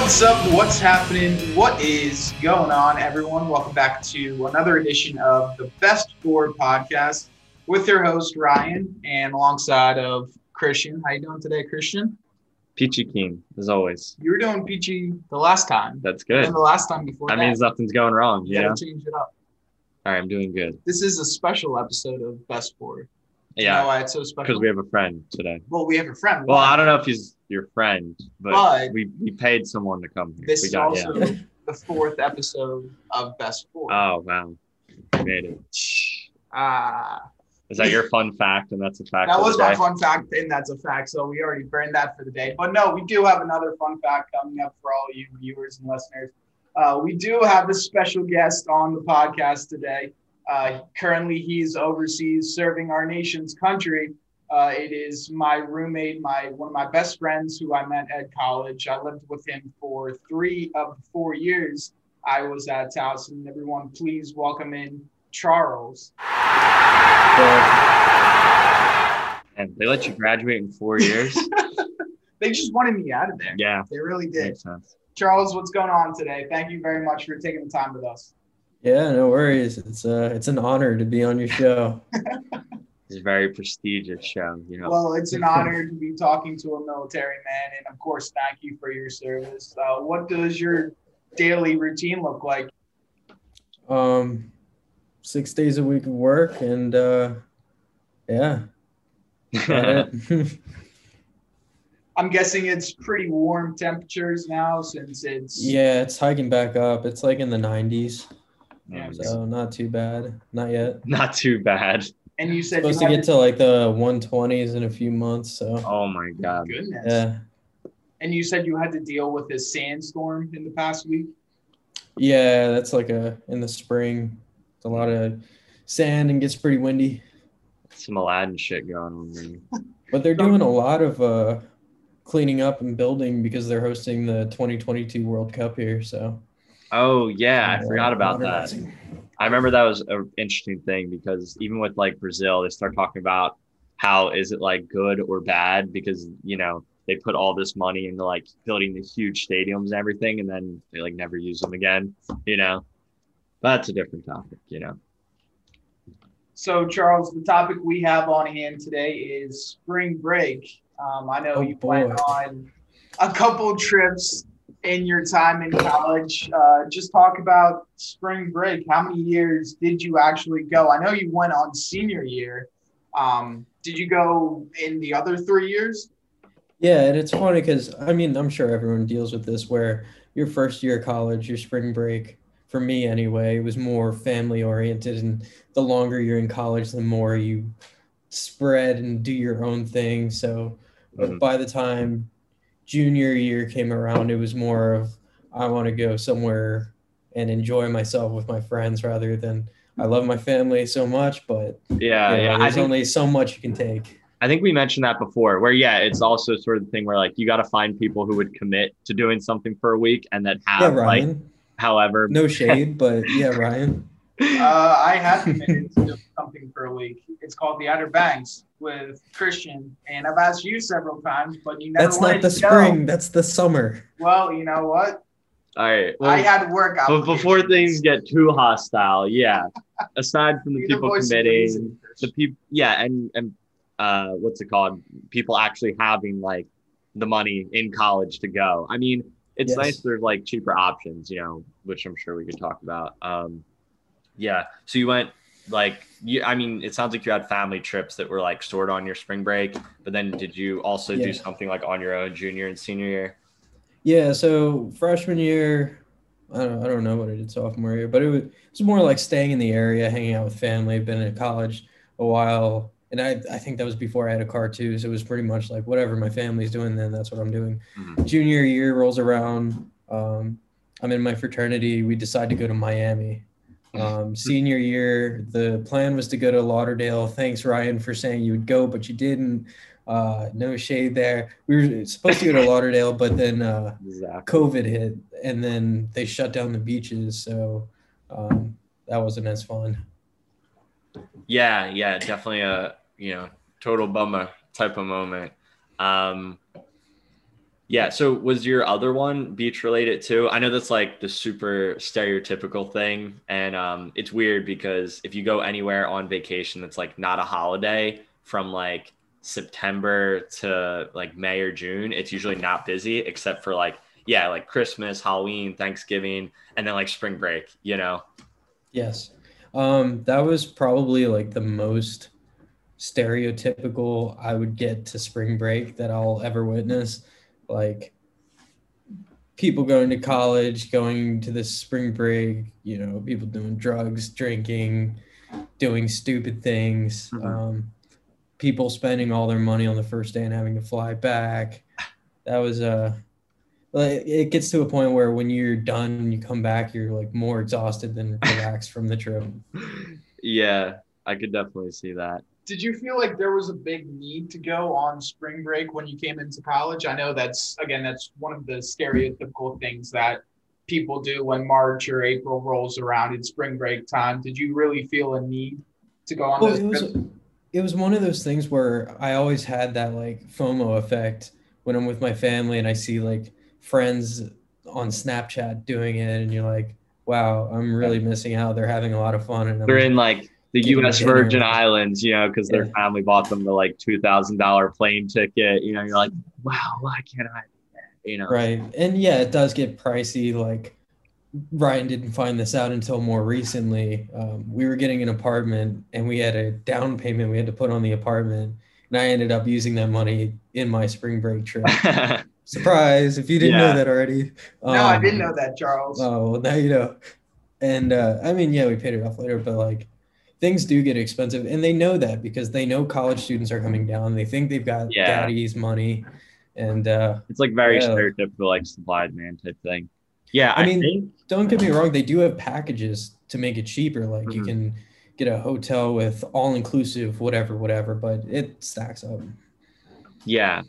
What's up? What's happening? What is going on, everyone? Welcome back to another edition of the Best Four podcast with your host Ryan and alongside of Christian. How you doing today, Christian? Peachy keen, as always. You were doing peachy the last time. That's good. And the last time before that, that means nothing's going wrong. You You change it up. All right, I'm doing good. This is a special episode of Best Four. You know Yeah, why it's so special? because we have a friend today. well, we have a friend. Well, Why? I don't know if he's your friend, but, But- we, we paid someone to come here. This we is also yeah. the fourth episode of Best Four. Oh wow, we made it. Ah. Is that your fun fact? And that's a fact. That was my fun fact, and that's a fact. So we already burned that for the day. But no, we do have another fun fact coming up for all you viewers and listeners. Uh, we do have a special guest on the podcast today. Uh, currently, he's overseas serving our nation's country. Uh, it is my roommate, my one of my best friends who I met at college. I lived with him for three of the four years I was at Towson. Everyone, please welcome in Charles. And they let you graduate in four years. They just wanted me out of there. yeah, They really did. makes sense. Charles, what's going on today? Thank you very much for taking the time with us. Yeah, no worries. It's uh it's an honor to be on your show. It's a very prestigious show. You know. Well, it's an honor to be talking to a military man, and of course, thank you for your service. Uh, what does your daily routine look like? Um six days a week of work and uh yeah. I'm guessing it's pretty warm temperatures now since it's yeah, it's hiking back up. It's like in the nineties. Yeah, So not too bad. Not yet. Not too bad. And you said you Supposed to get to like the one twenties in a few months. So Oh my god. goodness. yeah. And you said you had to deal with a sandstorm in the past week. Yeah, that's like a in the spring. It's a lot of sand and gets pretty windy. Some Aladdin shit going on. There. But they're doing a lot of uh, cleaning up and building because they're hosting the 2022 World Cup here. So Oh yeah, I forgot about that. Modernizing. I remember that was an interesting thing because even with like Brazil, they start talking about how is it like good or bad because you know they put all this money into like building the huge stadiums and everything, and then they like never use them again. You know, but that's a different topic. You know, So, Charles, the topic we have on hand today is spring break. Um, I know Oh, you went boy. on a couple trips in your time in college. Uh, just talk about spring break. How many years did you actually go? I know you went on senior year. Um, did you go in the other three years? Yeah, and it's funny because I mean I'm sure everyone deals with this where your first year of college, your spring break, for me anyway, it was more family oriented, and the longer you're in college, the more you spread and do your own thing. So, but Mhm. by the time junior year came around, it was more of I want to go somewhere and enjoy myself with my friends rather than I love my family so much, but yeah, you know, yeah. I there's think only so much you can take. I think we mentioned that before. Where yeah, it's also sort of the thing where like you got to find people who would commit to doing something for a week and then Yeah, have like however No shade, but yeah, Ryan. Uh, I have committed to doing for a week. It's called the Outer Banks with Christian, and I've asked you several times, but you never know. That's not the to go. spring. That's the summer. Well, you know what? All right. I Well, had work but before things get too hostile, yeah. Aside from the Be people voice of committing, the people, yeah, and and uh, what's it called? People actually having like the money in college to go. I mean, it's Yes. nice there's like cheaper options, you know, which I'm sure we could talk about. Um, yeah. So you went like you. I mean, it sounds like you had family trips that were like stored on your spring break, but then did you also do something like on your own junior and senior year? Yeah, so freshman year, I don't, I don't know what I did sophomore year, but it was, it was more like staying in the area, hanging out with family. Been in college a while, and I, I think that was before I had a car too. So it was pretty much like whatever my family's doing, then that's what I'm doing. Mhm. Junior year rolls around. Um, I'm in my fraternity. We decide to go to Miami. Um, senior year, the plan was to go to Lauderdale. Thanks, Ryan, for saying you would go, but you didn't. Uh, no shade there. We were supposed to go to Lauderdale, but then uh, Exactly. COVID hit, and then they shut down the beaches. So um, that wasn't as fun. Yeah, yeah, definitely a you know total bummer type of moment. Um, Yeah. So was your other one beach related too? I know that's like the super stereotypical thing. And um, it's weird because if you go anywhere on vacation that's like not a holiday from like September to like May or June, it's usually not busy except for like, yeah, like Christmas, Halloween, Thanksgiving, and then like spring break, you know? Yes. Um, that was probably like the most stereotypical I would get to spring break that I'll ever witness like people going to college, going to the spring break, you know, people doing drugs, drinking, doing stupid things, mm-hmm. um, people spending all their money on the first day and having to fly back. That was uh like it gets to a point where when you're done and you come back, you're like more exhausted than relaxed from the trip. Yeah, I could definitely see that did you feel like there was a big need to go on spring break when you came into college? I know that's again that's one of the stereotypical things that people do when March or April rolls around in spring break time. Did you really feel a need to go on well, those it was, it was one of those things where I always had that like FOMO effect when I'm with my family and I see like friends on Snapchat doing it and you're like, wow, I'm really missing out. They're having a lot of fun and I'm, they're in like the U.S. Virgin Islands, you know, because their family bought them the like two thousand dollar plane ticket. You know, you're like, wow, why can't I? You know, right? And yeah, it does get pricey. Like Ryan didn't find this out until more recently. Um, we were getting an apartment, and we had a down payment we had to put on the apartment, and I ended up using that money in my spring break trip. Surprise! If you didn't yeah. know that already. Um, no, I didn't know that, Charles. Oh, well, now you know. And uh, I mean, yeah, we paid it off later, but like things do get expensive and they know that because they know college students are coming down they think they've got yeah. daddy's money and uh it's like very yeah. stereotypical like supply demand type thing yeah i, I mean think... don't get me wrong they do have packages to make it cheaper like mm-hmm. you can get a hotel with all inclusive whatever whatever but it stacks up yeah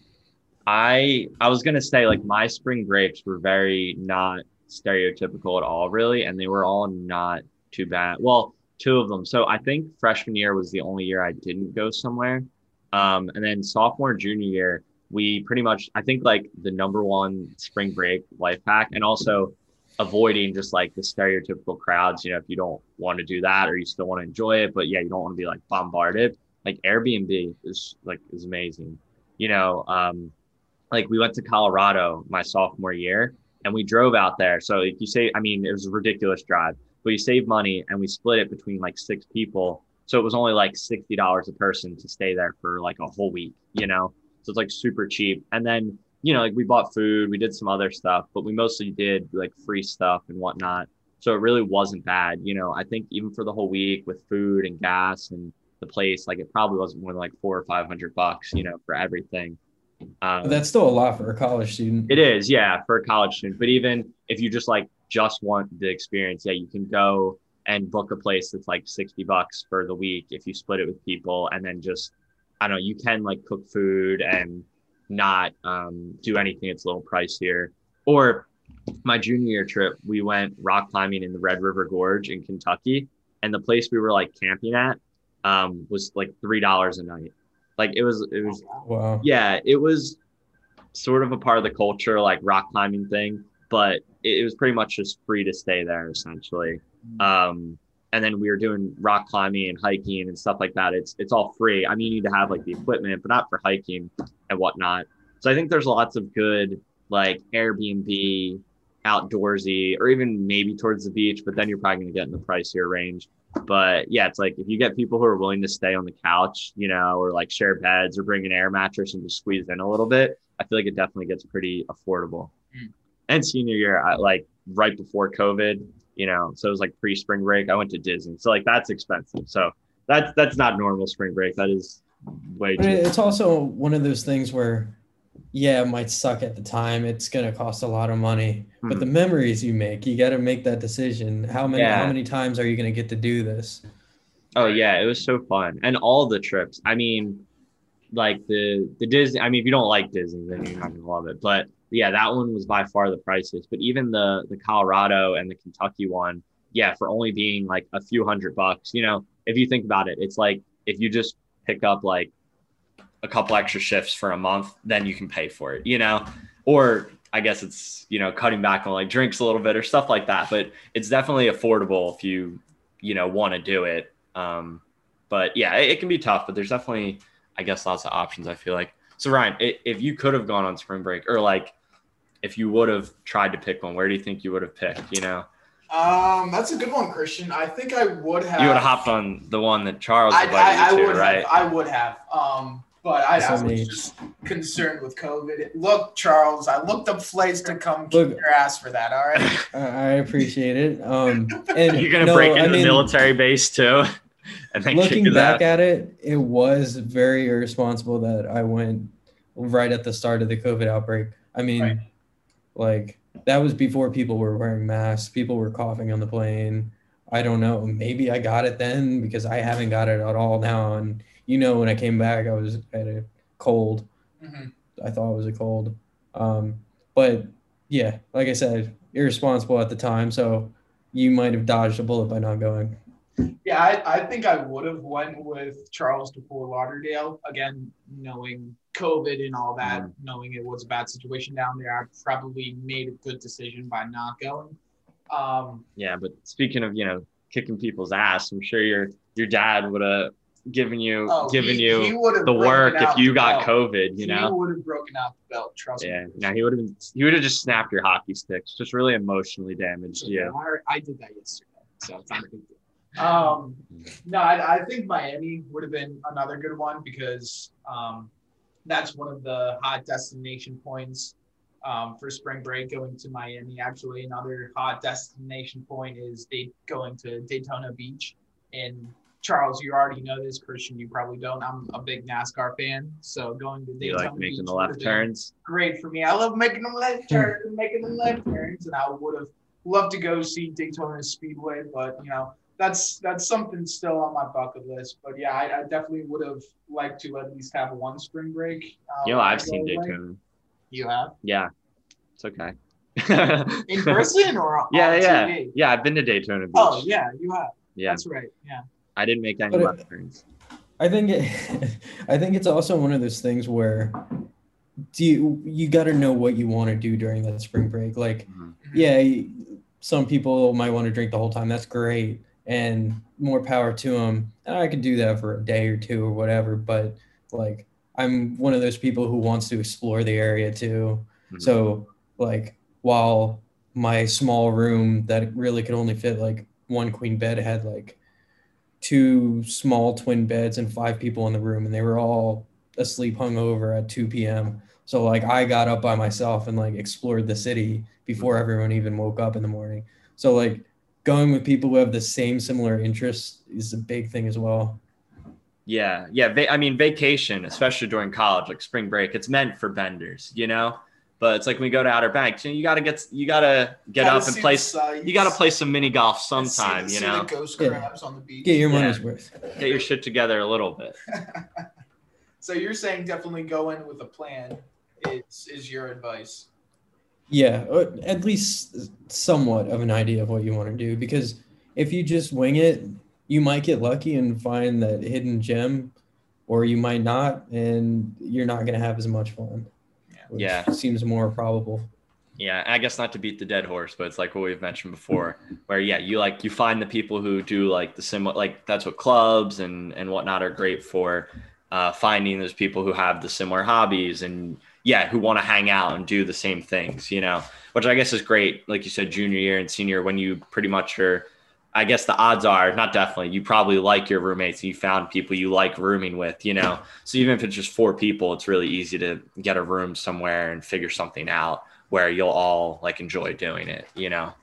i i was gonna say like my spring breaks were very not stereotypical at all really and they were all not too bad well two of them. So I think freshman year was the only year I didn't go somewhere. Um, and then sophomore, junior year, we pretty much, I think like the number one spring break life hack and also avoiding just like the stereotypical crowds. You know, if you don't want to do that or you still want to enjoy it, but yeah, you don't want to be like bombarded. Like Airbnb is like is amazing. You know, um, like we went to Colorado my sophomore year and we drove out there. So if you say, I mean, it was a ridiculous drive but you save money and we split it between like six people. So it was only like $60 a person to stay there for like a whole week, you know? So it's like super cheap. And then, you know, like we bought food, we did some other stuff, but we mostly did like free stuff and whatnot. So it really wasn't bad. You know, I think even for the whole week with food and gas and the place, like it probably wasn't more than like four or 500 bucks, you know, for everything. Um, that's still a lot for a college student. It is, yeah, for a college student. But even if you just like just want the experience, yeah, you can go and book a place that's like 60 bucks for the week if you split it with people and then just I don't know, you can like cook food and not um, do anything. It's a little pricier. Or my junior year trip, we went rock climbing in the Red River Gorge in Kentucky, and the place we were like camping at um, was like three dollars a night. Like it was, it was, wow. yeah, it was sort of a part of the culture, like rock climbing thing but it, it was pretty much just free to stay there essentially. Mm. Um, and then we were doing rock climbing and hiking and stuff like that. It's it's all free. I mean, you need to have like the equipment, but not for hiking and whatnot. So I think there's lots of good like Airbnb, outdoorsy, or even maybe towards the beach. But then you're probably going to get in the pricier range. But yeah, it's like if you get people who are willing to stay on the couch, you know, or like share beds or bring an air mattress and just squeeze in a little bit, I feel like it definitely gets pretty affordable. And senior year, I, like right before COVID, you know, so it was like pre spring break. I went to Disney, so like that's expensive. So that's that's not normal spring break. That is way. Too it's also one of those things where, yeah, it might suck at the time. It's gonna cost a lot of money, mm-hmm. but the memories you make, you got to make that decision. How many yeah. how many times are you gonna get to do this? Oh yeah, it was so fun, and all the trips. I mean, like the the Disney. I mean, if you don't like Disney, then you're not gonna love it, but yeah, that one was by far the priciest. But even the the Colorado and the Kentucky one, yeah, for only being like a few hundred bucks, you know, if you think about it, it's like if you just pick up like a couple extra shifts for a month, then you can pay for it, you know. or I guess it's you know cutting back on like drinks a little bit or stuff like that. But it's definitely affordable if you you know want to do it. Um, but yeah, it, it, can be tough. But there's definitely I guess lots of options. I feel like so Ryan, if you could have gone on spring break or like if you would have tried to pick one, where do you think you would have picked? You know. Um, that's a good one, Christian. I think I would have. You would have hopped on the one that Charles I, I, I to, would right? Have, I would have. Um, but I, I was just concerned with COVID. Look, Charles, I looked up flights to come Look, your ass for that. All right. I appreciate it. Um, and you're gonna no, break into I the military base too. And then looking back at it, it was very irresponsible that I went right at the start of the COVID outbreak. I mean, right. Like that was before people were wearing masks. People were coughing on the plane. I don't know. Maybe I got it then because I haven't got it at all now. And you know, when I came back, I was at a cold. Mm-hmm. I thought it was a cold. Um, but yeah, like I said, irresponsible at the time. So you might have dodged a bullet by not going. Yeah, I, I think I would have went with Charles to Fort Lauderdale again, knowing COVID and all that, mm-hmm. knowing it was a bad situation down there. I probably made a good decision by not going. Um, yeah, but speaking of you know kicking people's ass, I'm sure your your dad would have given you oh, giving he, you he the work if you got belt. COVID, you know. He would have broken out the belt, trust yeah. me. Yeah, he would have been he would have just snapped your hockey sticks, just really emotionally damaged. Yeah. I, I, did that yesterday, so it's not a big deal. Um no, I, I think Miami would have been another good one because um that's one of the hot destination points um, for spring break going to Miami. Actually, another hot destination point is they going to Daytona Beach And Charles, you already know this. Christian, you probably don't. I'm a big NASCAR fan, so going to Daytona you like making Beach the left turns. Great for me. I love making them left turns and making them left turns, and I would have loved to go see Daytona Speedway, but you know that's that's something still on my bucket list. But yeah, I, I definitely would have liked to at least have one spring break. Um, you know, I've seen Daytona. You have? Yeah, it's okay. In person or yeah, yeah, TV? yeah. I've been to Daytona Beach. Oh yeah, you have. Yeah, that's right. Yeah. I didn't make any left turns. I think it, I think it's also one of those things where do you you got to know what you want to do during that spring break. Like, mm-hmm. yeah, some people might want to drink the whole time. That's great, and more power to them. And I could do that for a day or two or whatever. But like, I'm one of those people who wants to explore the area too. Mm-hmm. So like, while my small room that really could only fit like one queen bed had like two small twin beds and five people in the room, and they were all asleep hungover at 2 p.m. So like I got up by myself and like explored the city before everyone even woke up in the morning. So like going with people who have the same similar interests is a big thing as well. Yeah, yeah. Va- I mean, vacation, especially during college, like spring break, it's meant for benders, you know. But it's like when we go to Outer Banks, you, know, you gotta get you gotta get gotta up and play. You gotta play some mini golf sometime. See, you know, ghost crabs yeah. on the beach. Get your money's yeah. worth. Get your shit together a little bit. so you're saying definitely go in with a plan. Is is your advice? Yeah, at least somewhat of an idea of what you want to do. Because if you just wing it, you might get lucky and find that hidden gem, or you might not, and you're not going to have as much fun. Yeah. Seems more probable. Yeah i guess not to beat the dead horse but it's like what we've mentioned before where yeah you like you find the people who do like the similar like that's what clubs and and whatnot are great for uh, finding those people who have the similar hobbies and yeah who want to hang out and do the same things you know which i guess is great like you said junior year and senior when you pretty much are I guess the odds are not definitely you probably like your roommates. You found people you like rooming with, you know. So even if it's just four people, it's really easy to get a room somewhere and figure something out where you'll all like enjoy doing it, you know.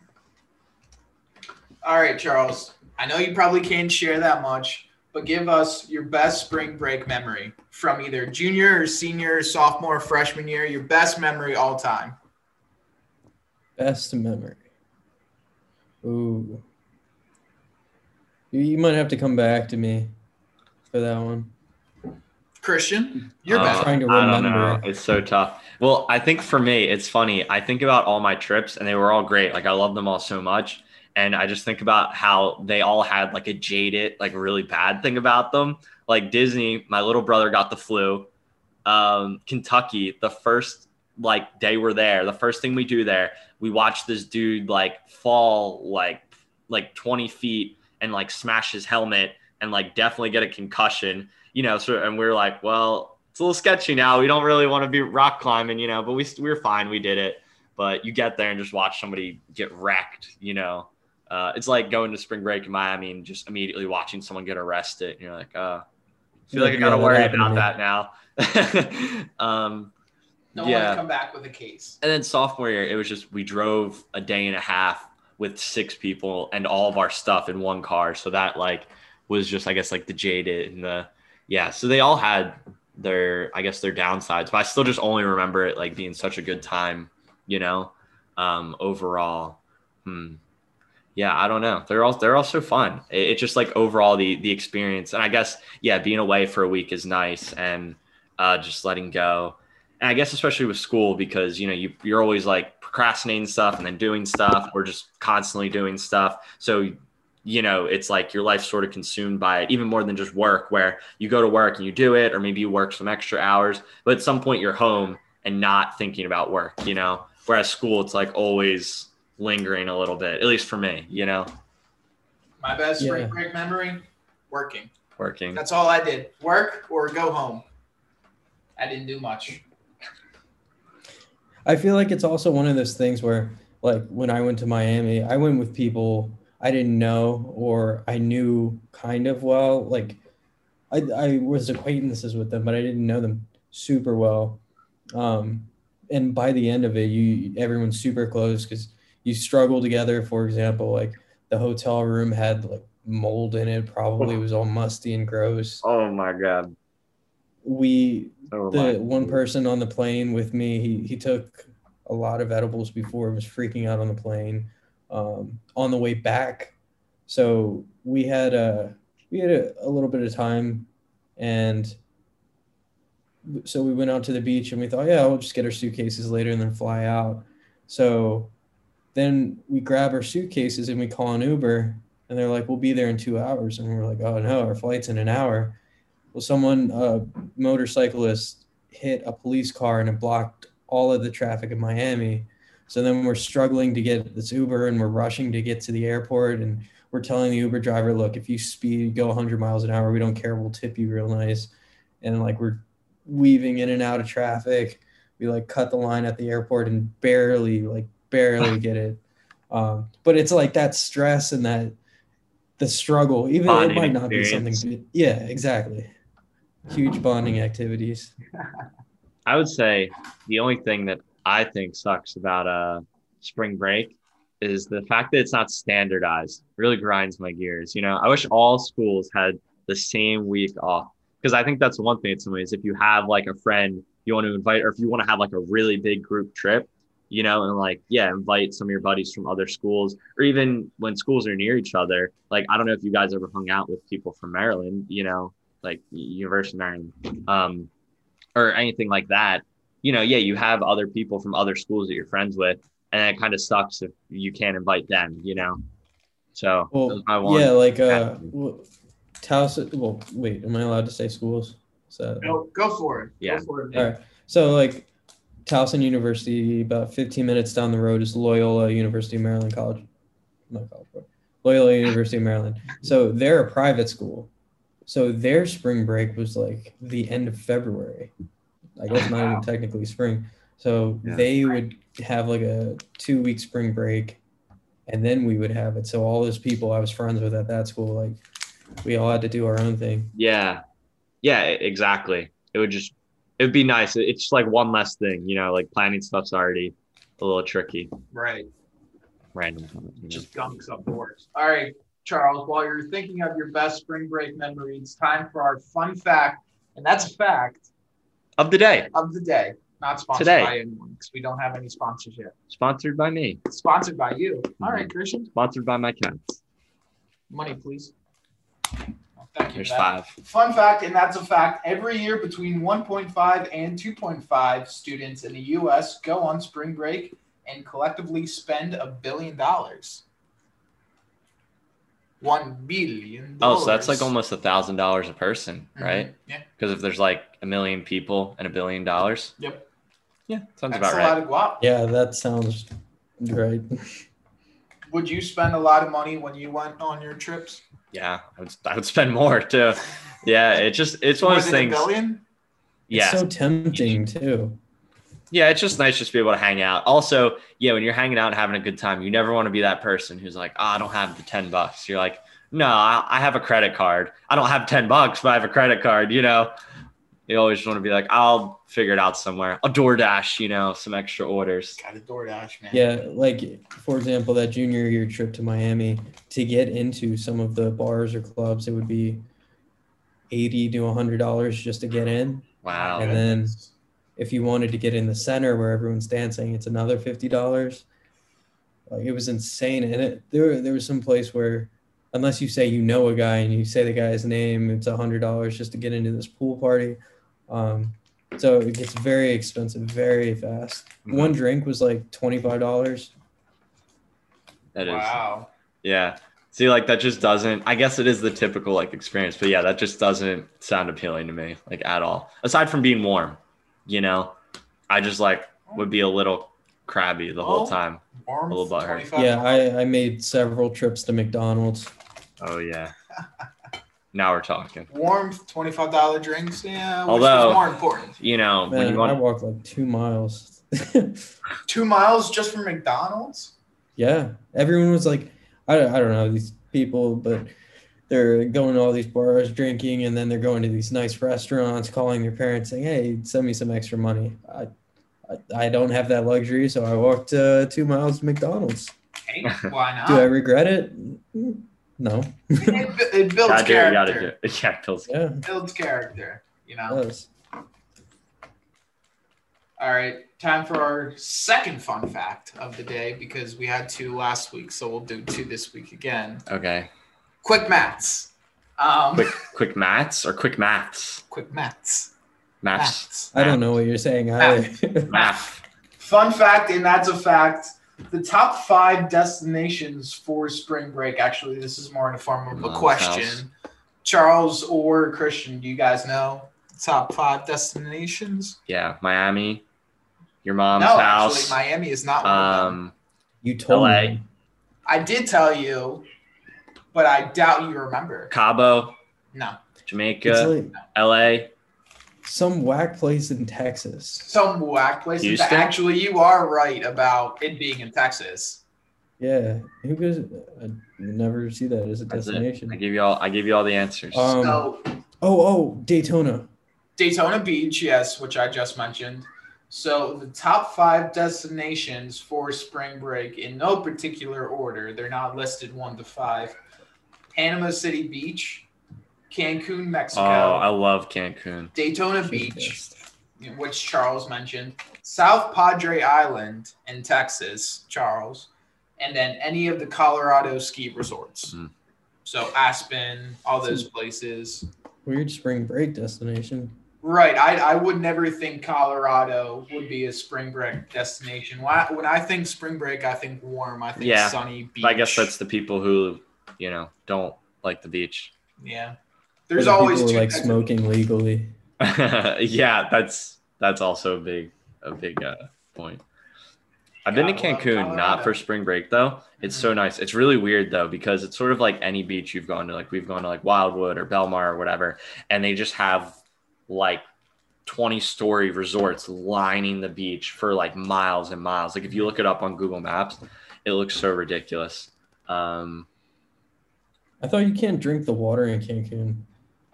All right, Charles. I know you probably can't share that much, but give us your best spring break memory from either junior or senior, sophomore, freshman year, your best memory all time. Best memory. Ooh. You might have to come back to me for that one. Christian, you're uh, trying to remember. I don't know. It's so tough. Well, I think for me, it's funny. I think about all my trips, and they were all great. Like I love them all so much, and I just think about how they all had like a jaded, like really bad thing about them. Like Disney, my little brother got the flu. Um, Kentucky, the first like day we're there. The first thing we do there, we watch this dude like fall like like 20 feet and like smash his helmet and like definitely get a concussion, you know. So and we are like, well, it's a little sketchy now. We don't really want to be rock climbing, you know, but we we were fine. We did it. But you get there and just watch somebody get wrecked, you know. Uh, it's like going to spring break in Miami and just immediately watching someone get arrested. And you're like, uh, I feel like I gotta worry about that now. um, no yeah. one come back with a case. And then sophomore year, it was just we drove a day and a half with six people and all of our stuff in one car. So that like was just I guess like the jaded and the yeah. So they all had their I guess their downsides, but I still just only remember it like being such a good time, you know, um, overall. Hmm. Yeah, I don't know. They're all they're also fun. It, it's just like overall the the experience, and I guess yeah, being away for a week is nice, and uh, just letting go. And I guess especially with school because you know you you're always like procrastinating stuff and then doing stuff, or just constantly doing stuff. So you know, it's like your life's sort of consumed by it, even more than just work, where you go to work and you do it, or maybe you work some extra hours, but at some point you're home and not thinking about work, you know? Whereas school, it's like always lingering a little bit, at least for me, you know? My best yeah. spring break memory working. Working. That's all I did work or go home. I didn't do much. I feel like it's also one of those things where, like, when I went to Miami, I went with people I didn't know or I knew kind of well. Like I, I was acquaintances with them, but I didn't know them super well. Um, and by the end of it, you everyone's super close because you struggle together. For example, like the hotel room had like mold in it, probably was all musty and gross. Oh my god. We oh the one person on the plane with me, he he took a lot of edibles before, was freaking out on the plane um, on the way back. So we had a we had a, a little bit of time, and so we went out to the beach and we thought, yeah, we'll just get our suitcases later and then fly out. So then we grab our suitcases and we call an Uber, and they're like, we'll be there in two hours, and we're like, oh no, our flight's in an hour. Well, someone, a motorcyclist, hit a police car and it blocked all of the traffic in Miami. So then we're struggling to get this Uber and we're rushing to get to the airport and we're telling the Uber driver, look, if you speed, go 100 miles an hour, we don't care. We'll tip you real nice. And like we're weaving in and out of traffic. We like cut the line at the airport and barely, like barely get it. Um, but it's like that stress and that the struggle, even it might not experience. be something. Yeah, exactly. Huge bonding activities. I would say the only thing that I think sucks about uh spring break is the fact that it's not standardized. Really grinds my gears. You know, I wish all schools had the same week off because I think that's one thing in some ways. If you have like a friend you want to invite, or if you want to have like a really big group trip, you know, and like, yeah, invite some of your buddies from other schools, or even when schools are near each other. Like, I don't know if you guys ever hung out with people from Maryland, you know, like University of Maryland, um, or anything like that you know, yeah, you have other people from other schools that you're friends with, and it kind of sucks if you can't invite them, you know. So well, yeah, like uh, well, Towson. Well, wait, am I allowed to say schools? So go go for it. Yeah. For it, All right. So like Towson University, about 15 minutes down the road is Loyola University Maryland College. Not college, but Loyola University of Maryland. So they're a private school. So their spring break was like the end of February. I guess not even technically spring. So yeah. they would have like a two week spring break and then we would have it. So all those people I was friends with at that school, like we all had to do our own thing. Yeah. Yeah, exactly. It would just it would be nice. It's just like one less thing, you know, like planning stuff's already a little tricky. Right. Random. You know. Just gunks up the works. All right, Charles, while you're thinking of your best spring break memory, it's time for our fun fact. And that's a fact of the day. Of the day. Not sponsored Today. by anyone because we don't have any sponsors yet. Sponsored by me. Sponsored by you. All right, mm-hmm. Christian. Sponsored by my cats. Money, please. Thank you. There's five. Fun fact, and that's a fact. Every year, between 1.5 and 2.5 students in the U.S. go on spring break and collectively spend a billion dollars. One billion. Oh, so that's like almost a thousand dollars a person, mm-hmm. right? Yeah. Because if there's like a million people and a billion dollars. Yep. Yeah, sounds That's about a right. lot of guap. Yeah, that sounds right. Would you spend a lot of money when you went on your trips? Yeah, I would, I would spend more too. Yeah, it just it's one of those things. billion? Yeah, It's so tempting too. yeah, it's just nice just to be able to hang out. Also, yeah, when you're hanging out and having a good time, you never want to be that person who's like, oh, I don't have the ten bucks. You're like, no, I, I have a credit card. I don't have ten bucks, but I have a credit card. You know, you always want to be like, I'll figure it out somewhere. A DoorDash, you know, some extra orders. Got a DoorDash, man. Yeah, like for example, that junior year trip to Miami to get into some of the bars or clubs, it would be eighty to hundred dollars just to get in. Wow. And then if you wanted to get in the center where everyone's dancing, it's another fifty dollars. Like it was insane, and it there there was some place where, unless you say you know a guy and you say the guy's name, it's a hundred dollars just to get into this pool party. Um, so it gets very expensive very fast. Mhm. One drink was like twenty five dollars. That is. Wow. Yeah. See, like that just doesn't. I guess it is the typical like experience, but yeah, that just doesn't sound appealing to me, like at all. Aside from being warm, you know, I just like would be a little crabby the whole time. Warm, A little butthurt. Yeah, I, I made several trips to McDonald's. Oh yeah. now we're talking. warm twenty-five dollar drinks. Yeah, which Although- is more important. You know, when Man, you I want. walked like two miles. Two miles just from McDonald's. Yeah, everyone was like, I, I don't know these people, but they're going to all these bars drinking, and then they're going to these nice restaurants, calling their parents saying, "Hey, send me some extra money." I, I, I don't have that luxury, so I walked uh, two miles to McDonald's. Hey, why not? Do I regret it? No. it, it builds Gotta do it, character. gotta do it. Yeah, Bill's. Yeah, builds character. You know. does. All right, time for our second fun fact of the day because we had two last week, so we'll do two this week again. Okay. Quick maths. Um, Quick, quick maths or quick maths? quick maths. Maths. Maths. I don't know what you're saying. I, Math. Fun fact, and that's a fact. The top five destinations for spring break. Actually, this is more in the form of a question. house. Charles or Christian, do you guys know top five destinations? Yeah, Miami. Your mom's no, house. actually, Miami is not one of them. um, you told LA. me. I did tell you, but I doubt you remember. Cabo, No, Jamaica, like LA. Some whack place in Texas. some whack place. Houston? Actually, you are right about it being in Texas. Yeah, who goes? I never see that as a That's it. destination. I give you all. I give you all the answers. Um, so Oh, oh, Daytona. Daytona Beach, yes, which I just mentioned. So the top five destinations for spring break in no particular order. They're not listed one to five. Panama City Beach, Cancun, Mexico. oh, I love Cancun. Daytona Should've Beach, guessed. which Charles mentioned, South Padre Island in Texas, Charles, and then any of the Colorado ski resorts. Mm. So Aspen, all those places. Weird spring break destination. Right. I, I would never think Colorado would be a spring break destination. When I, when I think spring break, I think warm. I think Yeah, sunny beach. I guess that's the people who, you know, don't like the beach. yeah. Where There's always people two like types of- smoking legally. yeah, that's that's also a big a big uh, point. I've been to Cancun, not for spring break though. It's so nice. It's really weird though because it's sort of like any beach you've gone to. Like we've gone to like Wildwood or Belmar or whatever, and they just have like 20 story resorts lining the beach for like miles and miles. Like if you look it up on Google Maps, it looks so ridiculous. Um, I thought you can't drink the water in Cancun.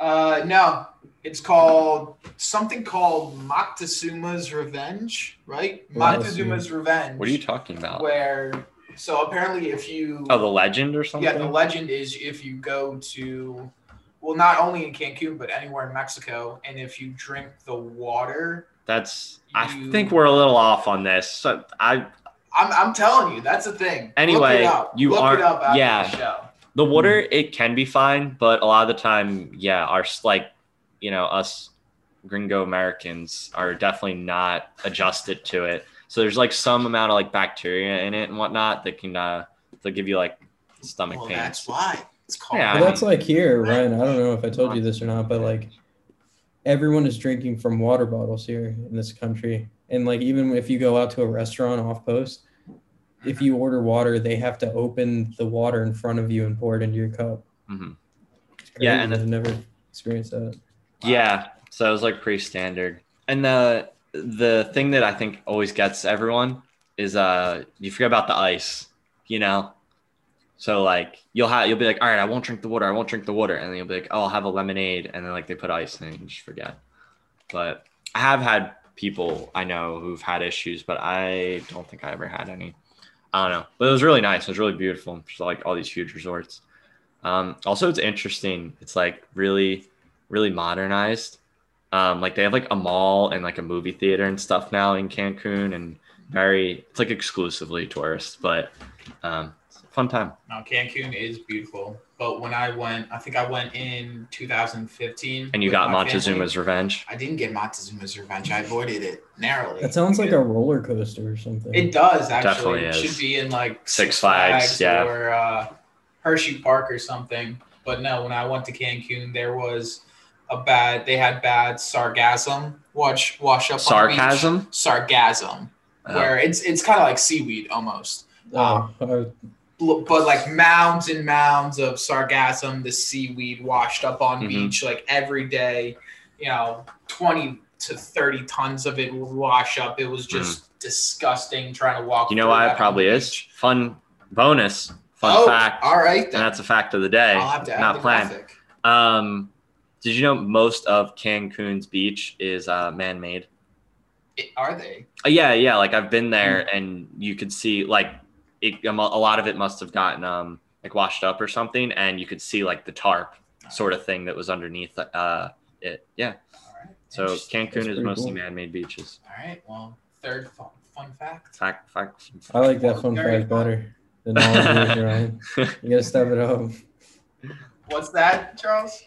Uh, no, it's called something called Moctezuma's Revenge, right? What? Moctezuma's Revenge. what are you talking about? Where, so apparently, if you Oh, the legend or something? Yeah, the legend is if you go to, well, not only in Cancun, but anywhere in Mexico, and if you drink the water, That's. I think we're a little off on this. So I I'm, I'm telling you, that's a thing. Anyway, Look it up. you Look aren't- it up after yeah. The show. The water, it can be fine, but a lot of the time, yeah, our like, you know, us gringo Americans are definitely not adjusted to it. So there's like some amount of like bacteria in it and whatnot that can uh that give you like stomach Well, pains. that's why it's called. Yeah, Well, that's mean- like here, Ryan. I don't know if I told you this or not, but like everyone is drinking from water bottles here in this country, And like even if you go out to a restaurant off post, if you order water, they have to open the water in front of you and pour it into your cup. Mhm. Yeah, and I've never experienced that. Yeah, so it was like pretty standard. And the the thing that I think always gets everyone is uh you forget about the ice, you know. So like you'll have you'll be like, all right, I won't drink the water, I won't drink the water, and then you'll be like, oh, I'll have a lemonade, and then like they put ice in and you just forget. But I have had people I know who've had issues, but I don't think I ever had any. I don't know, but it was really nice. It was really beautiful. Just like all these huge resorts. Um, also, it's interesting. It's like really, really modernized. Um, like they have like a mall and like a movie theater and stuff now in Cancun, and very it's like exclusively tourists, but um, it's a fun time. Now Cancun is beautiful. But when I went, I think I went in 2015. And you got my family. Montezuma's Revenge. I didn't get Montezuma's Revenge. I avoided it narrowly. That sounds like a roller coaster or something. It does actually. Definitely it is. should be in like Six Flags, yeah. or uh, Hershey Park or something. But no, when I went to Cancun, there was a bad. They had bad sargasm. Watch wash up. On the beach. Sarcasm. Sargassum, Uh, where it's it's kind of like seaweed almost. oh, I- L- but like mounds and mounds of sargassum, the seaweed washed up on Mhm. beach like every day. You know, twenty to thirty tons of it would wash up. It was just disgusting trying to walk. Mm. you know why it probably is beach. fun bonus fun oh, fact, All right, and that's a fact of the day. I'll have to not planned. Um, did you know most of Cancun's beach is uh, man-made? It- are they? Uh, yeah, yeah. Like I've been there, and you could see like it, a lot of it must have gotten um like washed up or something, and you could see like the tarp sort of thing that was underneath uh it. Yeah. All right. So Cancun is mostly cool. man-made beaches. All right. Well, third fun, fun fact. Fact, fact. I like that fun Very fact fun. better than all of yours, Ryan. You gotta step it up. What's that, Charles?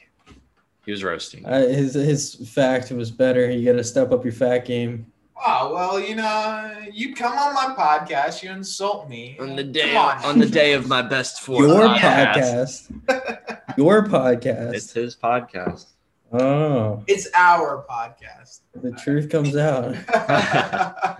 he was roasting. Uh, his his fact was better. You gotta step up your fat game. Oh well, you know, you come on my podcast, you insult me. on the day on. on the day of my best form. Your podcast. podcast. Your podcast. It's his podcast. Oh, It's our podcast. the truth comes out.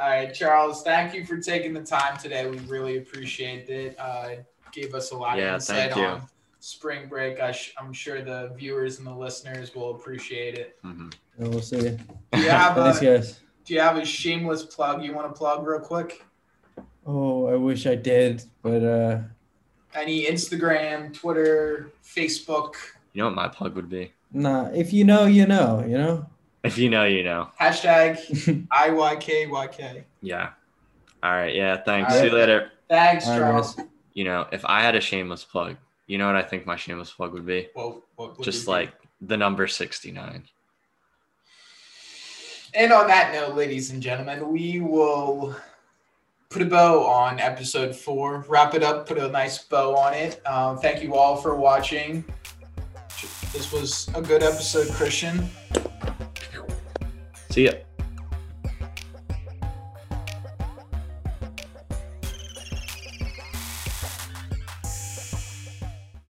All right, Charles, thank you for taking the time today. We really appreciate it. Uh, gave us a lot Yeah, of insight on spring break. I sh- I'm sure the viewers and the listeners will appreciate it. Mhm. And we'll see. Do you have Thanks, a, guys. do you have a shameless plug you want to plug real quick? Oh, I wish I did, but uh, Any Instagram, Twitter, Facebook, You know what my plug would be? nah. If you know, you know. You know. If you know, you know. hashtag IYKYK. Yeah. All right. Yeah. Thanks. All See you later. Thanks, All right, Charles. guys. You know, if I had a shameless plug, you know what I think my shameless plug would be? What, what would Just it be? like the number 69. And on that note, ladies and gentlemen, we will put a bow on episode four, wrap it up, put a nice bow on it. Um, thank you all for watching. This was a good episode, Christian. See ya.